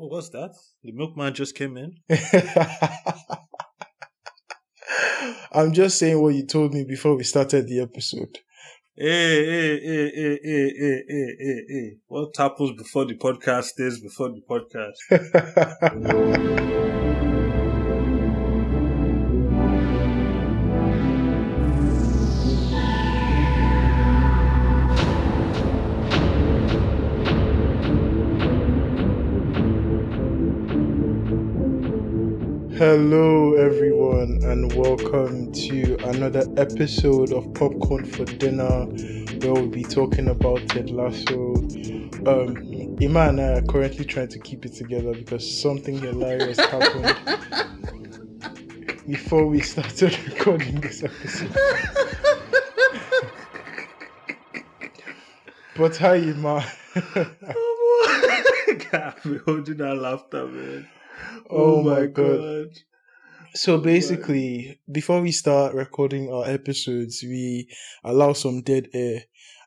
Oh, what's that? The milkman just came in. I'm just saying what you told me before we started the episode. Hey, hey, hey, hey, hey, hey, hey, hey, hey. What happens before the podcast stays before the podcast. Hello, everyone, and welcome to another episode of Popcorn for Dinner, where we'll be talking about Ted Lasso. Um, Ima and I are currently trying to keep it together because something hilarious happened before we started recording this episode. but hi, Ima. Can't be holding that laughter, man. Oh, oh, my god. So basically, before we start recording our episodes, we allow some dead air.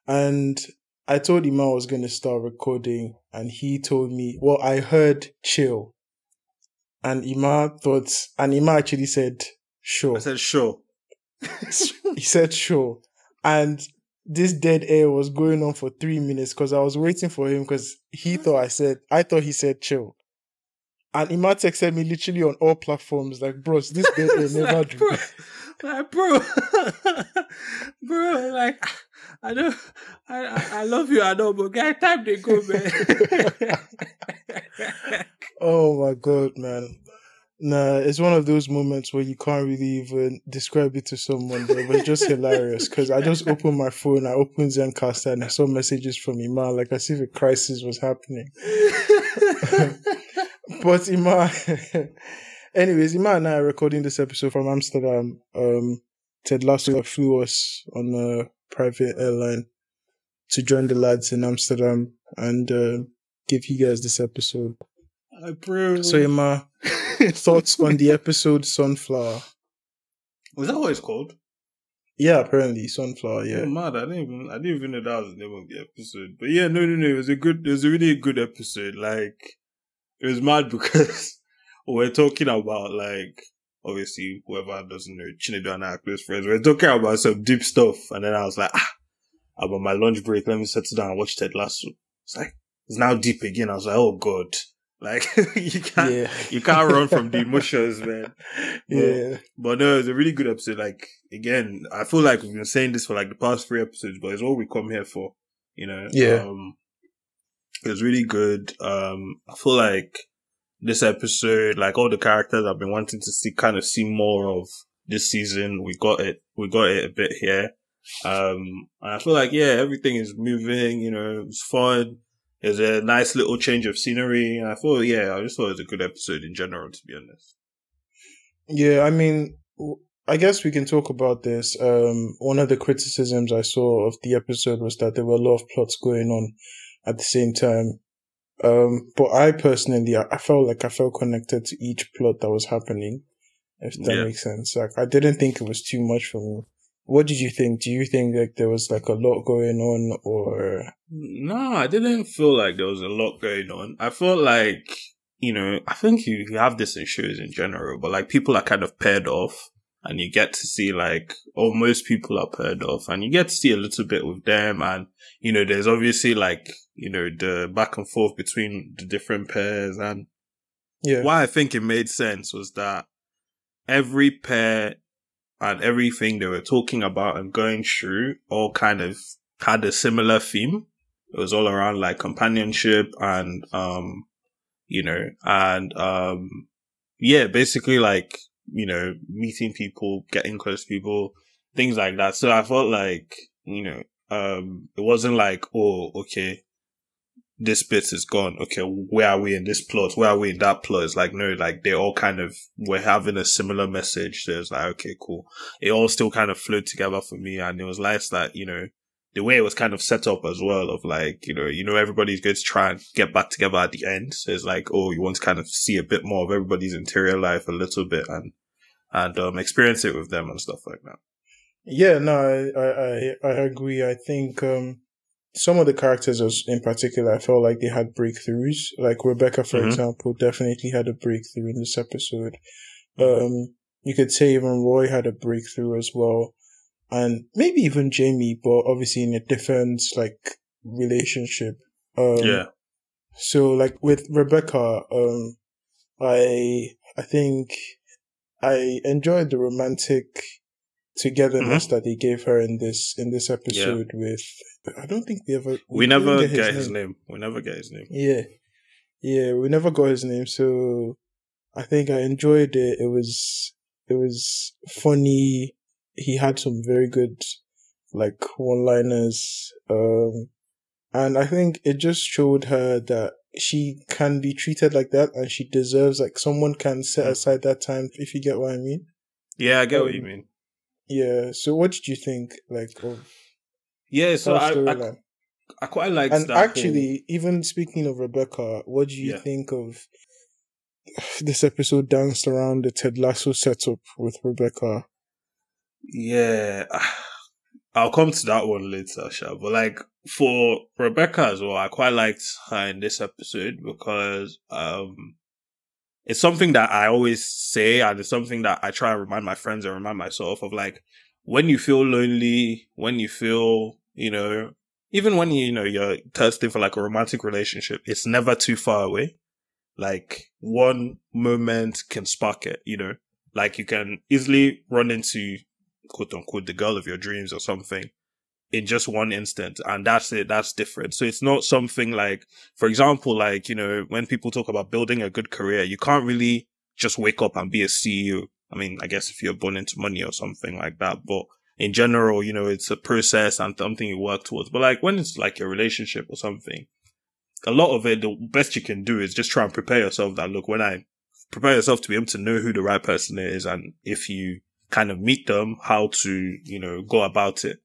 And I told him I was going to start recording, and he told me, well, I heard chill. And Ima thought, and Ima actually said, sure. I said, sure. he said, sure. And this dead air was going on for three minutes because I was waiting for him because he thought I said, I thought he said chill. And Ima texted me literally on all platforms, like, bros, this dead air never like, do. bro, like, bro, bro, like, I know, I, I, love you, I know, but guy, time they go, man. Oh my god, man. Nah, it's one of those moments where you can't really even describe it to someone, but it was just hilarious because I just opened my phone, I opened Zencastr, and I saw messages from Ima, like as if a crisis was happening. But Ima, anyways, Ima and I are recording this episode from Amsterdam. Um, Ted Lasso flew us on a private airline to join the lads in Amsterdam and uh, give you guys this episode. I bro. So, Ima, thoughts on the episode Sunflower? was that what it's called? Yeah, apparently Sunflower. Oh, Yeah, mad! I didn't even I didn't even know that was the name of the episode. But yeah, no, no, no. It was a good. It was a really good episode. Like it was mad because we're talking about like obviously whoever doesn't know Chinedu and I are close friends. We're talking about some deep stuff, and then I was like, ah, on my lunch break. Let me settle down and watch Ted Lasso. It's like it's now deep again. I was like, oh god, like you can't yeah, you can't run from the emotions, man. yeah, But no, it's a really good episode. Like again, I feel like we've been saying this for like the past three episodes, but it's all we come here for. You know. Yeah. Um, it was really good. Um, I feel like this episode, like all the characters I've been wanting to see, kind of see more of this season. We got it. We got it a bit here. Um, and I feel like yeah, everything is moving. You know, it's fun. There's a nice little change of scenery. And I thought, yeah, I just thought it was a good episode in general, to be honest. yeah. I mean, I guess we can talk about this. Um, one of the criticisms I saw of the episode was that there were a lot of plots going on at the same time. Um, but I personally, I felt like I felt connected to each plot that was happening. If that Yeah. makes sense. Like, I didn't think it was too much for me. What did you think? Do you think like there was like a lot going on or? No, I didn't feel like there was a lot going on. I felt like, you know, I think you, you have this in shows in general, but like people are kind of paired off and you get to see like, or most people are paired off and you get to see a little bit with them. And, you know, there's obviously like, you know, the back and forth between the different pairs. And Yeah. why I think it made sense was that every pair and everything they were talking about and going through all kind of had a similar theme. It was all around like companionship and, um, you know, and, um, yeah, basically like, you know, meeting people, getting close to people, things like that. So I felt like, you know, um, it wasn't like, oh, okay, this bit is gone. Okay, where are we in this plot? Where are we in that plot? It's like, no, like they all kind of were having a similar message. So it's like, okay, cool. It all still kind of flowed together for me. And it was nice that, you know, the way it was kind of set up as well of like, you know, you know, everybody's going to try and get back together at the end. So it's like, oh, you want to kind of see a bit more of everybody's interior life a little bit and, and, um, experience it with them and stuff like that. Yeah, no, I, I, I, agree. I think, um, some of the characters in particular, I felt like they had breakthroughs. Like Rebecca, for mm-hmm. example, definitely had a breakthrough in this episode. Um, you could say even Roy had a breakthrough as well. And maybe even Jamie, but obviously in a different, like, relationship. Um, yeah. So, like, with Rebecca, um, I, I think I enjoyed the romantic togetherness mm-hmm. that he gave her in this in this episode yeah. with I don't think we ever we, we never get, his, his name. name. We never get his name. Yeah. Yeah, we never got his name, so I think I enjoyed it. It was it was funny. He had some very good like one liners. Um and I think it just showed her that she can be treated like that and she deserves like someone can set mm. aside that time if you get what I mean. Yeah, I get um, what you mean. Yeah. So what did you think like of Yeah, so I, I, I quite liked and actually whole... even speaking of Rebecca, what do you yeah. think of this episode danced around the Ted Lasso setup with Rebecca? Yeah. I'll come to that one later, Sha. But like for Rebecca as well, I quite liked her in this episode because um it's something that I always say and it's something that I try and remind my friends and remind myself of like when you feel lonely, when you feel, you know, even when you, you know, you're thirsty for like a romantic relationship, it's never too far away. Like one moment can spark it, you know, like you can easily run into quote unquote the girl of your dreams or something in just one instant and that's it that's different. So it's not something like for example like you know when people talk about building a good career you can't really just wake up and be a ceo i mean i guess if you're born into money or something like that but in general you know it's a process and something you work towards. But like when it's like a relationship or something a lot of it the best you can do is just try and prepare yourself that look when i prepare yourself to be able to know who the right person is and if you kind of meet them how to you know go about it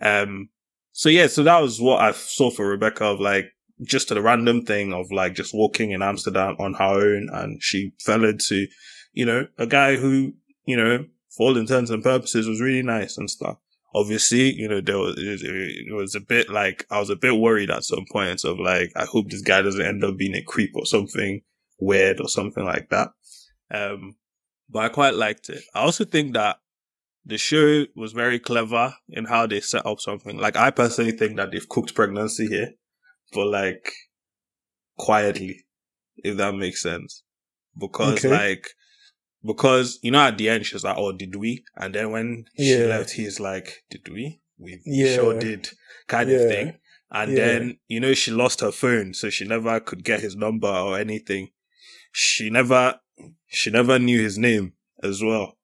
um, so yeah, so that was what I saw for Rebecca of like just a random thing of like just walking in Amsterdam on her own and she fell into, you know, a guy who, you know, for all intents and purposes was really nice and stuff. Obviously, you know, there was, it was a bit like, I was a bit worried at some points of like, I hope this guy doesn't end up being a creep or something weird or something like that. Um, but I quite liked it. I also think that the show was very clever in how they set up something. Like I personally think that they've cooked pregnancy here, but like quietly, if that makes sense. Because okay. like because you know at the end she's like, "Oh, did we?" And then when yeah. she left, he's like, "Did we? We yeah. sure did," kind yeah. of thing. And then you know she lost her phone, so she never could get his number or anything. She never, she never knew his name as well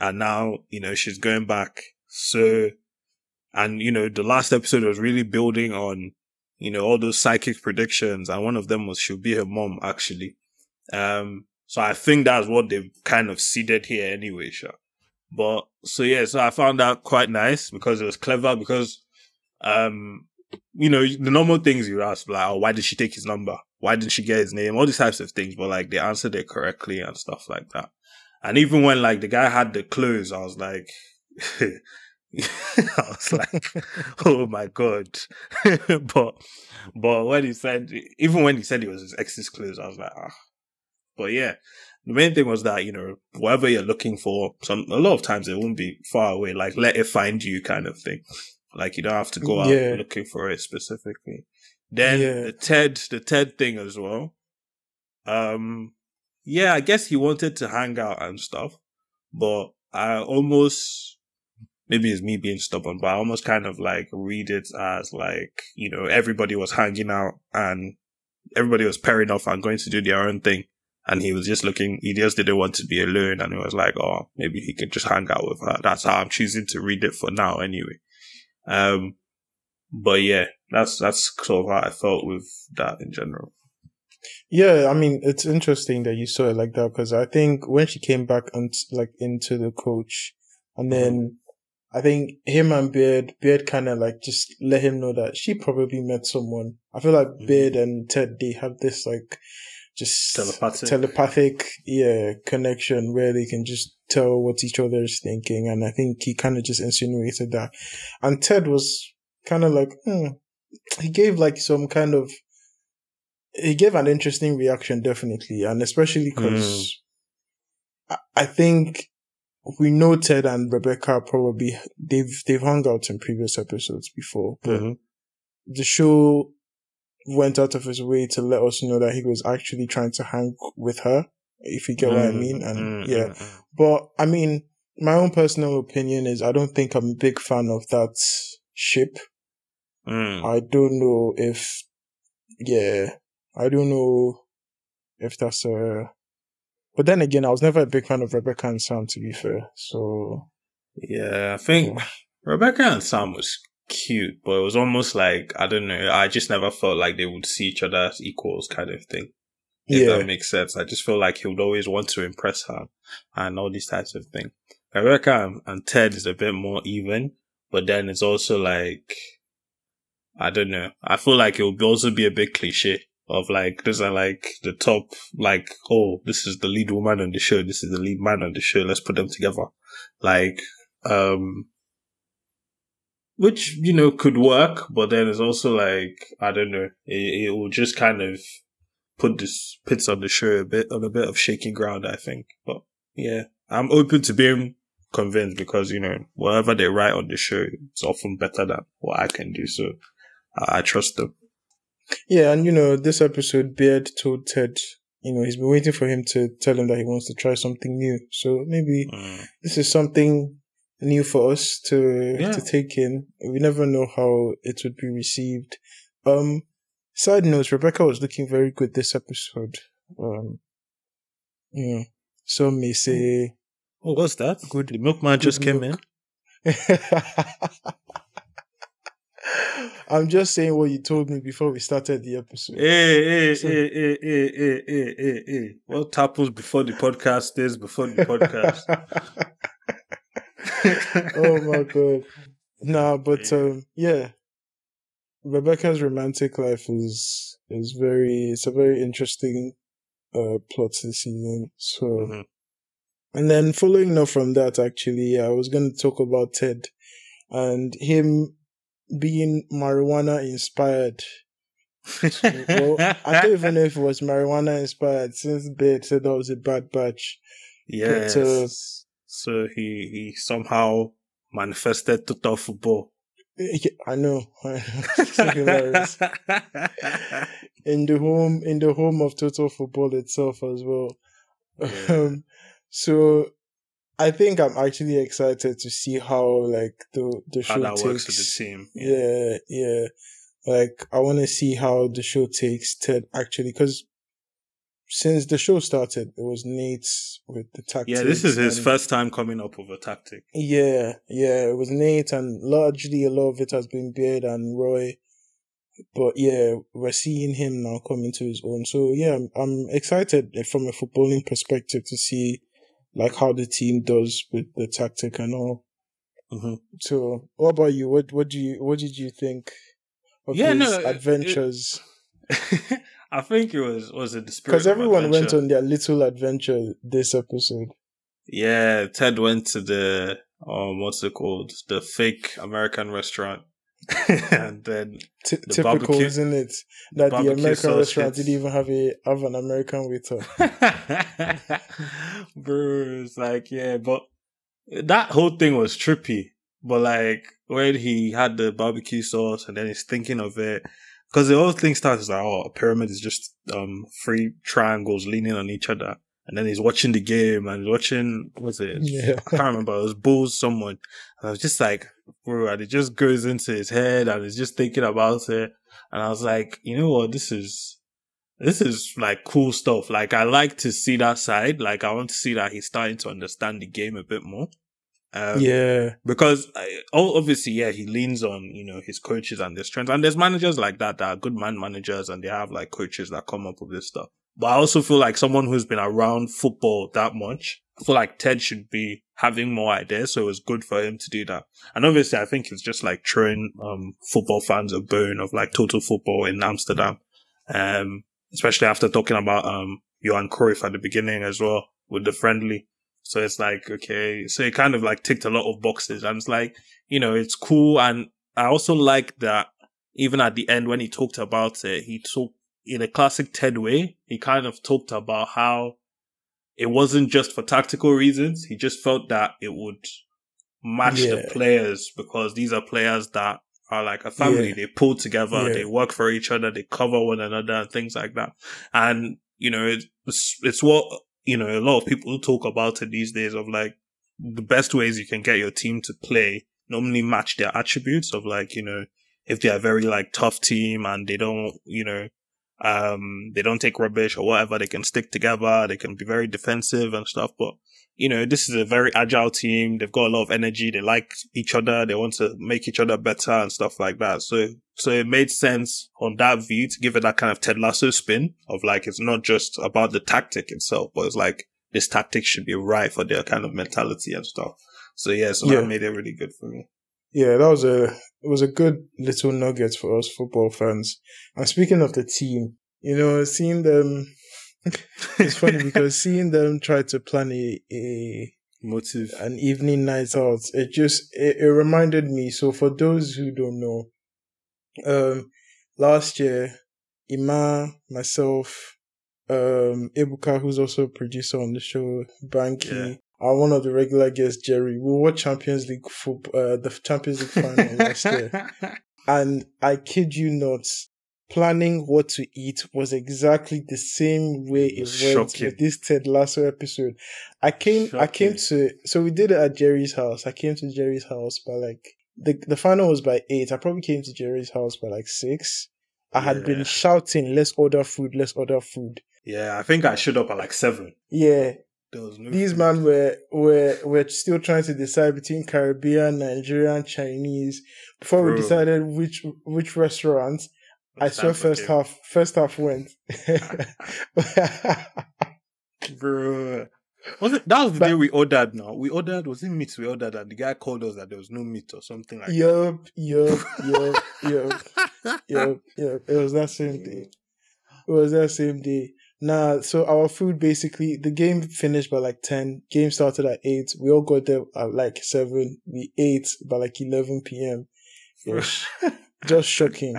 and now you know she's going back. So, and you know the last episode was really building on you know all those psychic predictions, and one of them was she'll be her mom actually. Um, so I think that's what they've kind of seeded here anyway, sure. But so yeah, so I found that quite nice because it was clever because um you know, the normal things you ask, like, oh, why did she take his number? Why didn't she get his name? All these types of things, but like they answered it correctly and stuff like that. And even when like the guy had the clues, I was like, I was like, oh my god. but but when he said, even when he said it was his ex's clues, I was like, ah. But yeah, the main thing was that you know whatever you're looking for, some a lot of times it won't be far away. Like let it find you, kind of thing. Like you don't have to go out yeah. looking for it specifically. Then yeah. the TED, the TED thing as well. Um, yeah, I guess he wanted to hang out and stuff, but I almost, maybe it's me being stubborn, but I almost kind of like read it as like, you know, everybody was hanging out and everybody was pairing off and going to do their own thing. And he was just looking, he just didn't want to be alone. And he was like, oh, maybe he could just hang out with her. That's how I'm choosing to read it for now anyway. Um, but yeah, that's, that's sort of how I felt with that in general. Yeah, I mean, it's interesting that you saw it like that because I think when she came back and like into the coach, and then I think him and Beard, Beard kind of like just let him know that she probably met someone. I feel like mm-hmm. Beard and Ted they have this like just telepathic, telepathic, yeah, connection where they can just tell what each other is thinking, and I think he kind of just insinuated that, and Ted was kind of like, hmm, he gave like some kind of he gave an interesting reaction definitely, and especially because mm. I, I think we know Ted and Rebecca probably they've they've hung out in previous episodes before, but mm-hmm. the show went out of his way to let us know that he was actually trying to hang with her, if you get what I mm, mean. And mm-hmm. yeah, but I mean, my own personal opinion is I don't think I'm a big fan of that ship. Mm. I don't know if, yeah, I don't know if that's a but then again, I was never a big fan of Rebecca and Sam, to be fair. So yeah, I think yeah. Rebecca and Sam was cute, but it was almost like I don't know. I just never felt like they would see each other as equals, kind of thing. If yeah. that makes sense. I just feel like he would always want to impress her and all these types of things. Rebecca and Ted is a bit more even, but then it's also like I don't know. I feel like it would also be a bit cliche of like these are like the top like oh this is the lead woman on the show this is the lead man on the show let's put them together like um which you know could work but then it's also like i don't know it, it will just kind of put this pits on the show a bit on a bit of shaky ground i think but yeah i'm open to being convinced because you know whatever they write on the show it's often better than what i can do so i, I trust them yeah, and you know, this episode, Beard told Ted, you know, he's been waiting for him to tell him that he wants to try something new. So maybe mm. this is something new for us to yeah. to take in. We never know how it would be received. Um, side notes: Rebecca was looking very good this episode. Um, yeah, some may say, "What was that?" Good. The milkman just came in. I'm just saying what you told me before we started the episode. Hey, hey, so, hey, hey, hey, hey, hey, hey, hey. What happens before the podcast is before the podcast? oh my god. Nah, but yeah. um yeah. Rebecca's romantic life is is very it's a very interesting uh plot this season. So mm-hmm. and then following up from that actually I was gonna talk about Ted and him being marijuana inspired. well, I don't even know if it was marijuana inspired since Beard said that was a bad batch. Yes. But, uh, so he he somehow manifested total football. Yeah, I know. in the home in the home of total football itself as well. Yeah. Um, so I think I'm actually excited to see how like the the show how that takes. works with the team. Yeah, yeah. yeah. Like I want to see how the show takes Ted actually because since the show started, it was Nate with the tactic. Yeah, this is his first time coming up with a tactic. Yeah, yeah, it was Nate, and largely a lot of it has been Beard and Roy. But yeah, we're seeing him now coming to his own. So yeah, I'm, I'm excited from a footballing perspective to see like how the team does with the tactic and all. Mm-hmm. So, what about you? What what do you what did you think of yeah, his no, adventures? It, I think it was was it because everyone went on their little adventure this episode. Yeah, Ted went to the um what's it called the fake American restaurant. and then T- the typical, barbecue, isn't it? That the, the American restaurant hits. didn't even have a have an American waiter. Bro, it's like yeah, but that whole thing was trippy. But like when he had the barbecue sauce and then he's thinking of it, because the whole thing starts like, oh, a pyramid is just um three triangles leaning on each other and then he's watching the game and he's watching what's it? Yeah. I can't remember. It was Bulls someone. And I was just like, bro, and it just goes into his head and he's just thinking about it. And I was like, you know what? This is this is like cool stuff. Like I like to see that side. Like I want to see that he's starting to understand the game a bit more. Um, yeah, because oh, obviously, yeah, he leans on you know his coaches and their strengths, and there's managers like that that are good man managers, and they have like coaches that come up with this stuff. But I also feel like someone who's been around football that much, I feel like Ted should be having more ideas. So it was good for him to do that. And obviously, I think it's just like throwing um, football fans a bone of like total football in Amsterdam. Um, especially after talking about um, Johan Cruyff at the beginning as well with the friendly. So it's like, okay, so it kind of like ticked a lot of boxes and it's like, you know, it's cool. And I also like that even at the end when he talked about it, he talked in a classic Ted way. He kind of talked about how it wasn't just for tactical reasons. He just felt that it would match yeah. the players because these are players that are like a family. Yeah. They pull together, yeah. they work for each other, they cover one another and things like that. And, you know, it's, it's what, you know, a lot of people talk about it these days of like the best ways you can get your team to play normally match their attributes of like, you know, if they're very like tough team and they don't, you know, um, they don't take rubbish or whatever, they can stick together, they can be very defensive and stuff. But, you know, this is a very agile team. They've got a lot of energy. They like each other. They want to make each other better and stuff like that. So, so it made sense on that view to give it that kind of Ted Lasso spin of like, it's not just about the tactic itself, but it's like this tactic should be right for their kind of mentality and stuff. So yeah, so yeah. that made it really good for me. Yeah, that was a it was a good little nugget for us football fans. And speaking of the team, you know, seeing them it's funny because seeing them try to plan a, a motive an evening night out, it just it, it reminded me. So for those who don't know, um last year, Ima, myself, um Ebuka, who's also a producer on the show, Banky, yeah and one of the regular guests, Jerry, we watched Champions League football, uh, the Champions League final last year. And I kid you not, planning what to eat was exactly the same way it went Shocking. with this Ted Lasso episode. I came, Shocking. I came to, so we did it at Jerry's house. I came to Jerry's house by like, the, the final was by eight. I probably came to Jerry's house by like six. I had yeah. been shouting, let's order food, let's order food. Yeah, I think I showed up at like seven. Yeah, no These men were were were still trying to decide between Caribbean, Nigerian, Chinese before Bro. we decided which which restaurant. I saw first half. First half went. Bro, was it that was the but, day we ordered? Now we ordered. Was it meat we ordered? And the guy called us that there was no meat or something like. Yup, yup, yup, yup, yup, yup. It was that same day. It was that same day. Nah, so our food basically, the game finished by like 10. Game started at 8. We all got there at like 7. We ate by like 11 p.m. Just shocking.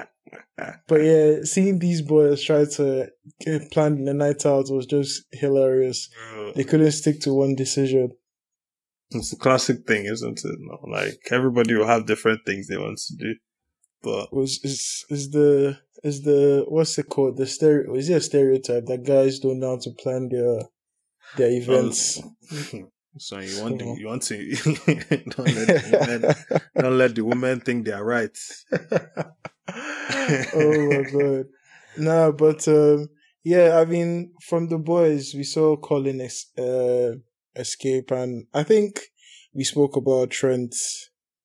But yeah, seeing these boys try to plan the night out was just hilarious. They couldn't stick to one decision. It's a classic thing, isn't it? No, like everybody will have different things they want to do. But was is is the is the what's it called? The stereo is it a stereotype that guys don't know how to plan their their oh. events? so you want to, you want to don't, let women, don't let the women think they are right. oh my god. No, but um, yeah, I mean, from the boys, we saw Colin es- uh, escape, and I think we spoke about Trent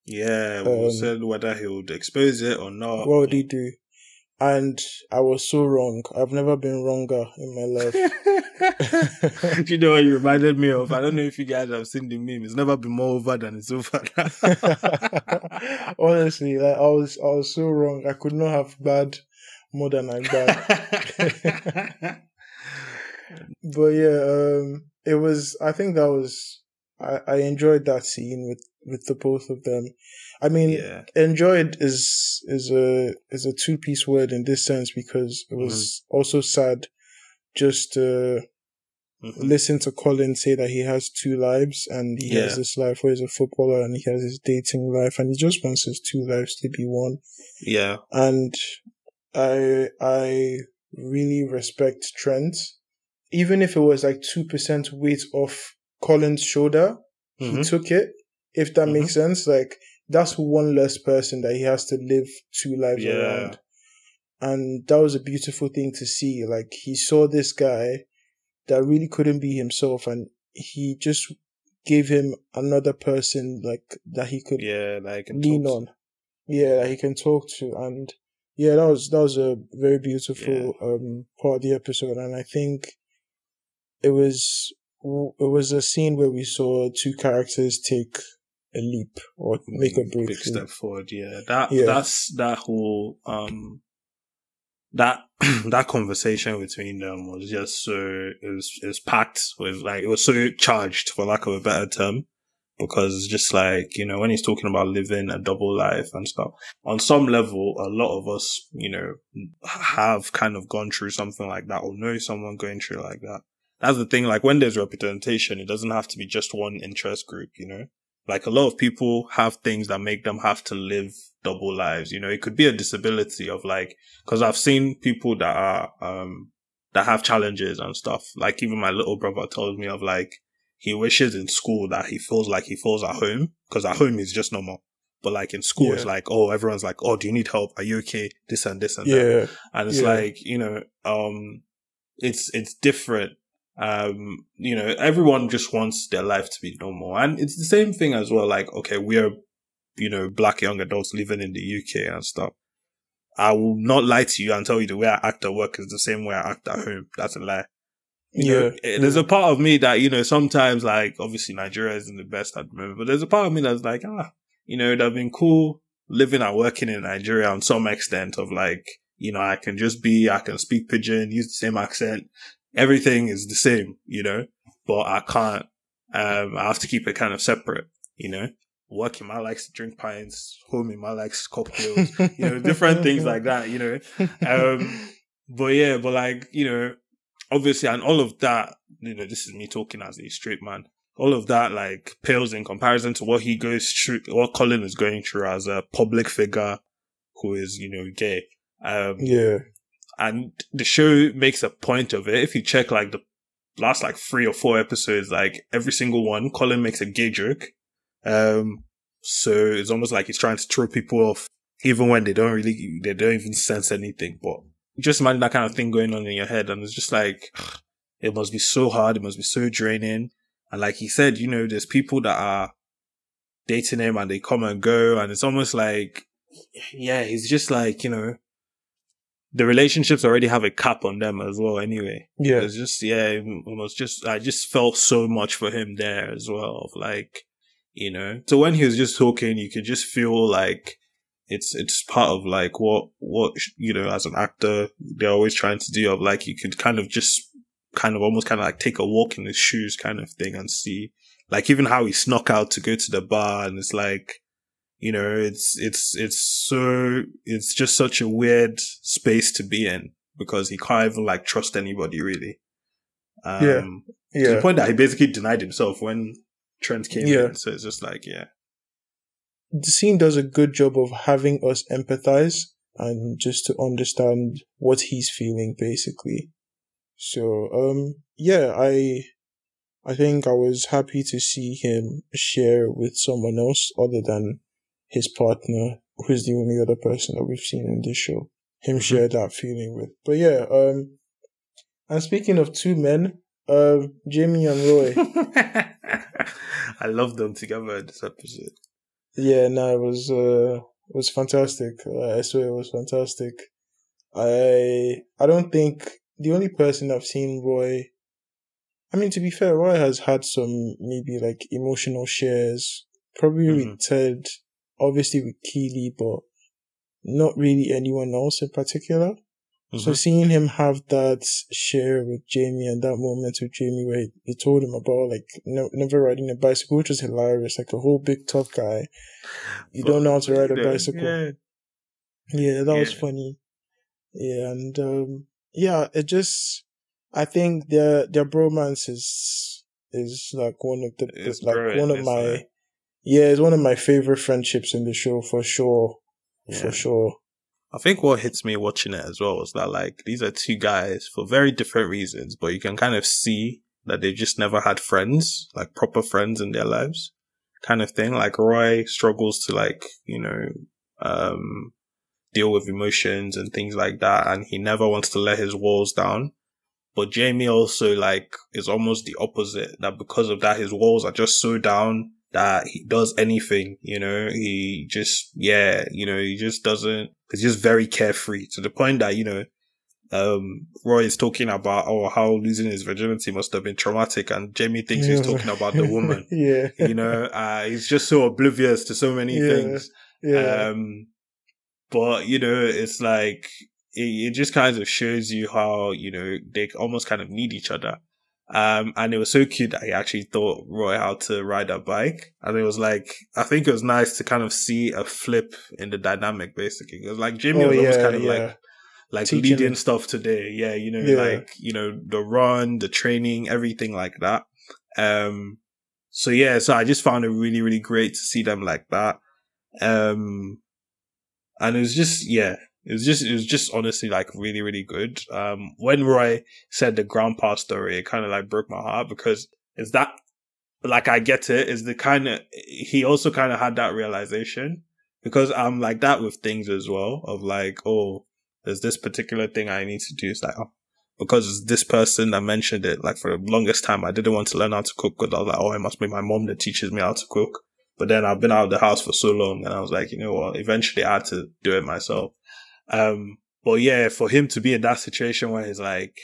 yeah, we um, said whether he would expose it or not. What would he do? And I was so wrong. I've never been wronger in my life. you know what you reminded me of? I don't know if you guys have seen the meme. It's never been more over than it's over. Honestly, like I was, I was so wrong. I could not have bad more than I bad. but yeah, um, it was. I think that was. I, I enjoyed that scene with with the both of them. I mean, yeah. enjoyed is is a is a two piece word in this sense because it was mm-hmm. also sad just to mm-hmm. listen to Colin say that he has two lives and he yeah. has this life where he's a footballer and he has his dating life and he just wants his two lives to be one. Yeah. And I I really respect Trent. Even if it was like two percent weight off Colin's shoulder, mm-hmm. he took it if that mm-hmm. makes sense. Like that's one less person that he has to live two lives yeah. around. And that was a beautiful thing to see. Like he saw this guy that really couldn't be himself and he just gave him another person like that he could yeah like lean on. Yeah, that he can talk to and yeah, that was that was a very beautiful yeah. um part of the episode and I think it was it was a scene where we saw two characters take a leap or make a break. Big step forward, yeah. That yeah. that's that whole um that that conversation between them was just so it was it was packed with like it was so charged for lack of a better term. because just like, you know, when he's talking about living a double life and stuff, on some level, a lot of us, you know, have kind of gone through something like that or know someone going through like that. That's the thing. Like when there's representation, it doesn't have to be just one interest group, you know? Like a lot of people have things that make them have to live double lives. You know, it could be a disability of like, cause I've seen people that are, um, that have challenges and stuff. Like even my little brother told me of like, he wishes in school that he feels like he feels at home because at home he's just normal. But like in school, yeah. it's like, oh, everyone's like, oh, do you need help? Are you okay? This and this and yeah. that. And it's yeah. like, you know, um, it's, it's different. Um, you know, everyone just wants their life to be normal. And it's the same thing as well. Like, okay, we're, you know, black young adults living in the UK and stuff. I will not lie to you and tell you the way I act at work is the same way I act at home. That's a lie. You yeah. Know, eh, there's a part of me that, you know, sometimes like, obviously Nigeria isn't the best at the moment, but there's a part of me that's like, ah, you know, it'd have been cool living and working in Nigeria on some extent of like, you know, I can just be, I can speak pidgin, use the same accent. Everything is the same, you know, but I can't, um, I have to keep it kind of separate, you know. Working, my likes to drink pints. Homie, my likes cocktails. you know, different things like that. You know, um, but yeah, but like you know, obviously, and all of that, you know, this is me talking as a straight man. All of that like pales in comparison to what he goes through, what Colin is going through as a public figure who is, you know, gay. Um, yeah. And the show makes a point of it. If you check like the last like three or four episodes, like every single one, Colin makes a gay joke. Um, so it's almost like he's trying to throw people off, even when they don't really, they don't even sense anything. But just imagine that kind of thing going on in your head. And it's just like, it must be so hard. It must be so draining. And like he said, you know, there's people that are dating him and they come and go. And it's almost like, yeah, he's just like, you know, the relationships already have a cap on them as well anyway. Yeah. It's just, yeah, it was just, I just felt so much for him there as well. Like, you know, so when he was just talking, you could just feel like, it's it's part of like what what you know as an actor they're always trying to do of like you could kind of just kind of almost kind of like take a walk in his shoes kind of thing and see like even how he snuck out to go to the bar and it's like you know it's it's it's so it's just such a weird space to be in because he can't even like trust anybody really. Um yeah. Yeah to the point that he basically denied himself when Trent came yeah. in. So it's just like yeah. The scene does a good job of having us empathize and just to understand what he's feeling basically. So, um, yeah, I, I think I was happy to see him share with someone else other than his partner, who's the only other person that we've seen in this show. Him mm-hmm. share that feeling with. But yeah, um, and speaking of two men, um, Jamie and Roy. I love them together in this episode. Yeah, no, it was uh, it was fantastic. I swear it was fantastic. I I don't think the only person I've seen Roy. I mean, to be fair, Roy has had some maybe like emotional shares, probably mm-hmm. with Ted, obviously with Keeley, but not really anyone else in particular. Mm-hmm. So seeing him have that share with Jamie and that moment with Jamie where he, told him about like no, never riding a bicycle, which was hilarious. Like a whole big tough guy, you don't know how to ride a bicycle. Yeah, yeah that yeah. was funny. Yeah, and um, yeah, it just I think their their bromance is is like one of the it's like one of my it? Yeah, it's one of my favorite friendships in the show for sure, yeah. for sure. I think what hits me watching it as well is that like these are two guys for very different reasons, but you can kind of see that they just never had friends, like proper friends in their lives, kind of thing. Like Roy struggles to like, you know, um, deal with emotions and things like that. And he never wants to let his walls down. But Jamie also like is almost the opposite that because of that, his walls are just so down that he does anything, you know, he just, yeah, you know, he just doesn't, he's just very carefree to the point that, you know, um, Roy is talking about, oh, how losing his virginity must have been traumatic. And Jamie thinks yeah. he's talking about the woman. yeah. You know, uh, he's just so oblivious to so many yeah. things. Yeah. Um, but, you know, it's like, it, it just kind of shows you how, you know, they almost kind of need each other. Um, and it was so cute that he actually taught Roy how to ride a bike. And it was like, I think it was nice to kind of see a flip in the dynamic, basically. It was like Jimmy Oh, was almost kind of yeah. like, like Teaching leading stuff today. Yeah, you know, Yeah. like, you know, the run, the training, everything like that. Um, so yeah, so I just found it really, really great to see them like that. Um, and it was just, yeah, it was just, it was just honestly like really, really good. Um, when Roy said the grandpa story, it kind of like broke my heart because it's that, like, I get it, is the kind of, he also kind of had that realization because I'm like that with things as well of like, oh, there's this particular thing I need to do. It's like, oh, because this person that mentioned it, like for the longest time, I didn't want to learn how to cook because I was like, oh, it must be my mom that teaches me how to cook. But then I've been out of the house for so long and I was like, you know what? Eventually I had to do it myself. Um, but yeah, for him to be in that situation where he's like,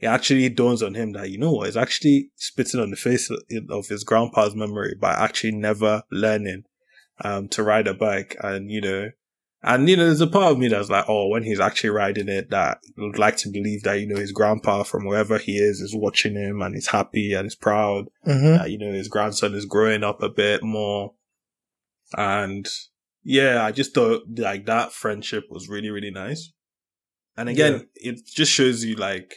it actually dawns on him that, you know what? He's actually spitting on the face of- his grandpa's memory by actually never learning, um, to ride a bike. And, you know, and, you know, there's a part of me that's like, oh, when he's actually riding it, that would like to believe that, you know, his grandpa from wherever he is is watching him and he's happy and he's proud Mm-hmm. that, you know, his grandson is growing up a bit more. And yeah, I just thought like that friendship was really, really nice. And again, it just shows you like,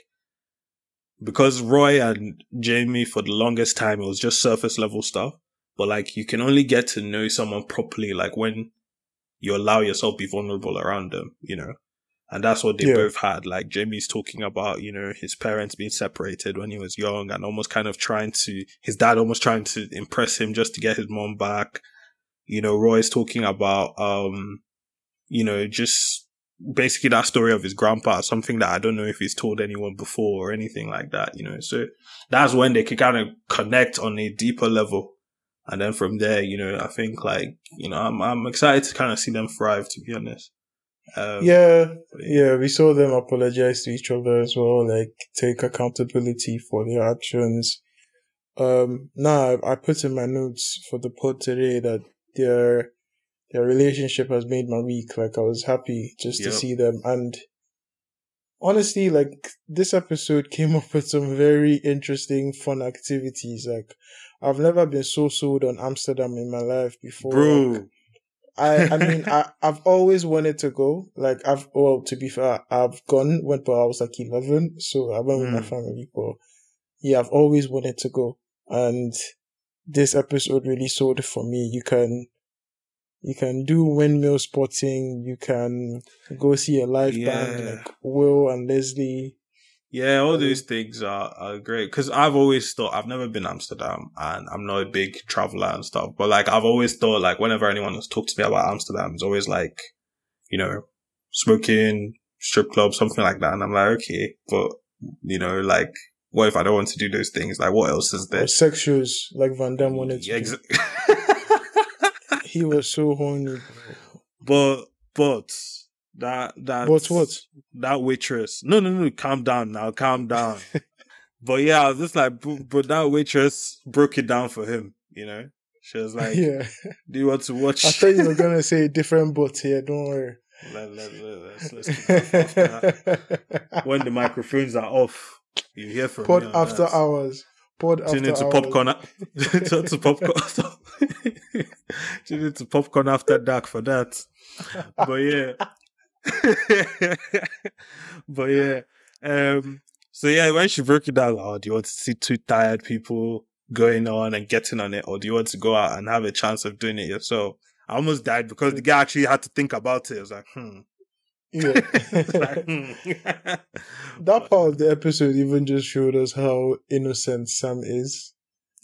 because Roy and Jamie for the longest time, it was just surface level stuff. But like, you can only get to know someone properly, like when you allow yourself be vulnerable around them, you know? And that's what they Yeah. both had. Like Jamie's talking about, you know, his parents being separated when he was young and almost kind of trying to, his dad almost trying to impress him just to get his mom back. You know, Roy's talking about, um, you know, just basically that story of his grandpa, something that I don't know if he's told anyone before or anything like that, you know. So that's when they could kind of connect on a deeper level. And then from there, you know, I think like, you know, I'm, I'm excited to kind of see them thrive, to be honest. Um, Yeah, yeah, we saw them apologize to each other as well, like take accountability for their actions. Um, now I put in my notes for the pod today that their their relationship has made my week. Like I was happy just to see them, and honestly, like this episode came up with some very interesting, fun activities. Like I've never been so sold on Amsterdam in my life before. Bro. I I mean I I've always wanted to go. Like I've well to be fair, I've gone went but I was like eleven, so I went with my Mm. family. But yeah, I've always wanted to go, and this episode really sold for me. You can you can do windmill spotting. You can go see a live band like Will and Leslie. Yeah, all Um, those things are, are great because I've always thought I've never been to Amsterdam and I'm not a big traveler and stuff, but like I've always thought like whenever anyone has talked to me about Amsterdam, it's always like, you know, smoking, strip club, something like that, and I'm like, okay, but you know, like, what if I don't want to do those things? Like, what else is there? Or sex shows like Van Damme wanted to. Yeah, do. He was so horny. but but that that But what? that waitress. No, no, no. Calm down now. Calm down. but yeah, I was just like, but, but that waitress broke it down for him. You know, she was like, yeah, "Do you want to watch?" I thought you were gonna say different but here. Don't worry. let, let, let, let's, let's keep that when the microphones are off, you hear from Pod after that. hours. Pod after Tune into hours. popcorn. Tune into popcorn. Tune into popcorn after dark for that. But yeah. but yeah. Um. So yeah, when she broke it down, oh, do you want to see two tired people going on and getting on it, or do you want to go out and have a chance of doing it yourself? I almost died because the guy actually had to think about it. I was like, hmm. Yeah. That part of the episode even just showed us how innocent Sam is.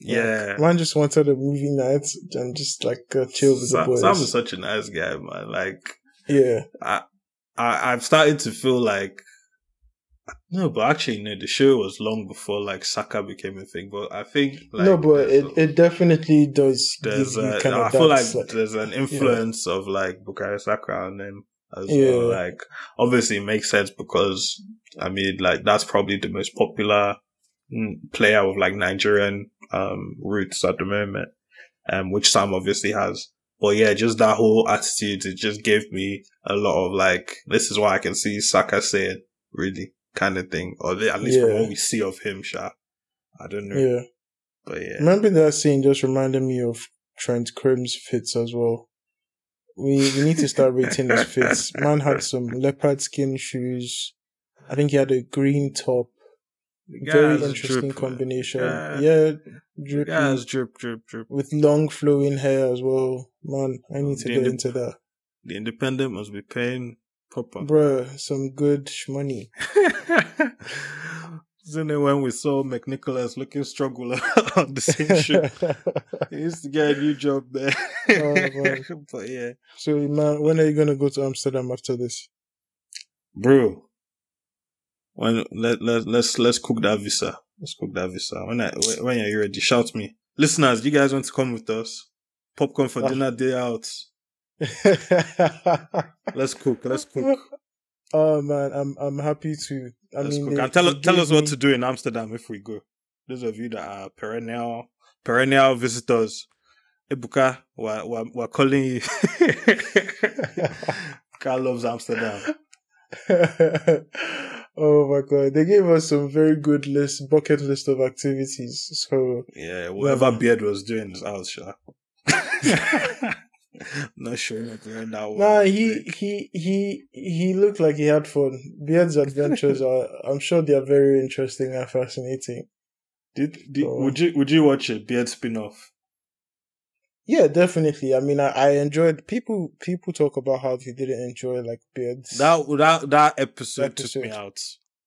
Like, yeah. man just wanted a movie night and just like uh, chill with the boys. Sam is such a nice guy, man. Like, yeah. I, I I've started to feel like no, but actually, no. The show was long before like Saka became a thing. But I think like, no, but it, it definitely does there's a, kind of I feel like, like there's an influence of like Bukayo Saka on them as Yeah. well. Like obviously, it makes sense because I mean, like that's probably the most popular mm, player with like Nigerian um roots at the moment, um, which Sam obviously has. But yeah, just that whole attitude, it just gave me a lot of like, this is what I can see Saka saying, really, kind of thing. Or at least from what we see of him, Sha. I don't know. Yeah. But yeah. Remember that scene just reminded me of Trent Crimm's fits as well. We we need to start rating his fits. Man had some leopard skin shoes. I think he had a green top. Very Guys interesting drip, combination. Yeah. Yeah, Guys, drip, drip, drip. with long flowing hair as well. Man, I need to The get indep- into that. The independent must be paying proper. Bruh, some good money. Isn't it when we saw McNicholas looking struggle on the same show? He used to get a new job there. Oh, but yeah. so, man, when are you gonna go to Amsterdam after this? Bro. When let let let's let's cook that visa. Let's cook that visa. When I when when you're ready, shout me. Listeners, you guys want to come with us? Popcorn for Ah. dinner day out. Let's cook. Let's cook. oh man, I'm I'm happy to. I Let's mean, cook. they- and tell they tell us what me- to do in Amsterdam if we go. Those of you that are perennial perennial visitors, Ebuka, we're, we're, we're calling you. Carl loves Amsterdam. oh my god, they gave us some very good list, bucket list of activities. So Yeah, whatever Yeah. Beard was doing is out, sure. Not sure not doing that one. nah, he he he he looked like he had fun. Beard's adventures are, I'm sure, they are very interesting and fascinating. Did, did So- would you would you watch a Beard spin off? Yeah, definitely. I mean, I, I enjoyed people. People talk about how they didn't enjoy like Beard's. That that that episode, took me out.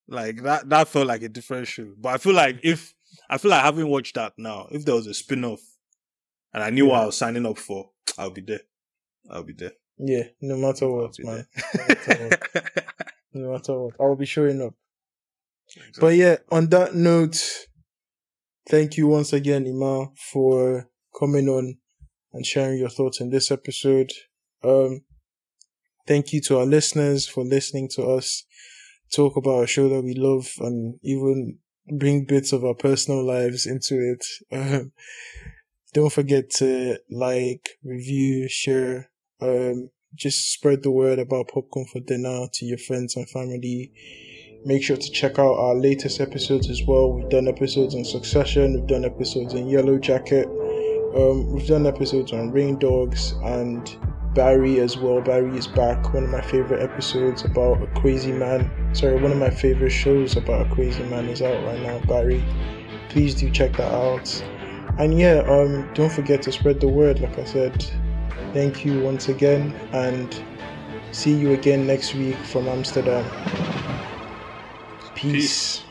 Like that that felt like a different show. But I feel like if I feel like having watched that now, if there was a spin off and I knew what I was signing up for, I'll be there. I'll be there. yeah, no matter I'll what, man. No matter what, I will be showing up. But yeah, on that note, thank you once again, Ima, for coming on and sharing your thoughts in this episode. Um, thank you to our listeners for listening to us talk about a show that we love and even bring bits of our personal lives into it. Um, don't forget to like, review, share, um, just spread the word about Popcorn for Dinner to your friends and family. Make sure to check out our latest episodes as well. We've done episodes on Succession, we've done episodes on Yellow Jacket, um, we've done episodes on Rain Dogs and Barry as well. Barry is back. One of my favorite episodes about a crazy man. Sorry, one of my favorite shows about a crazy man is out right now. Barry, please do check that out. And yeah, um, don't forget to spread the word. Like I said, thank you once again, and see you again next week from Amsterdam. Peace. Peace.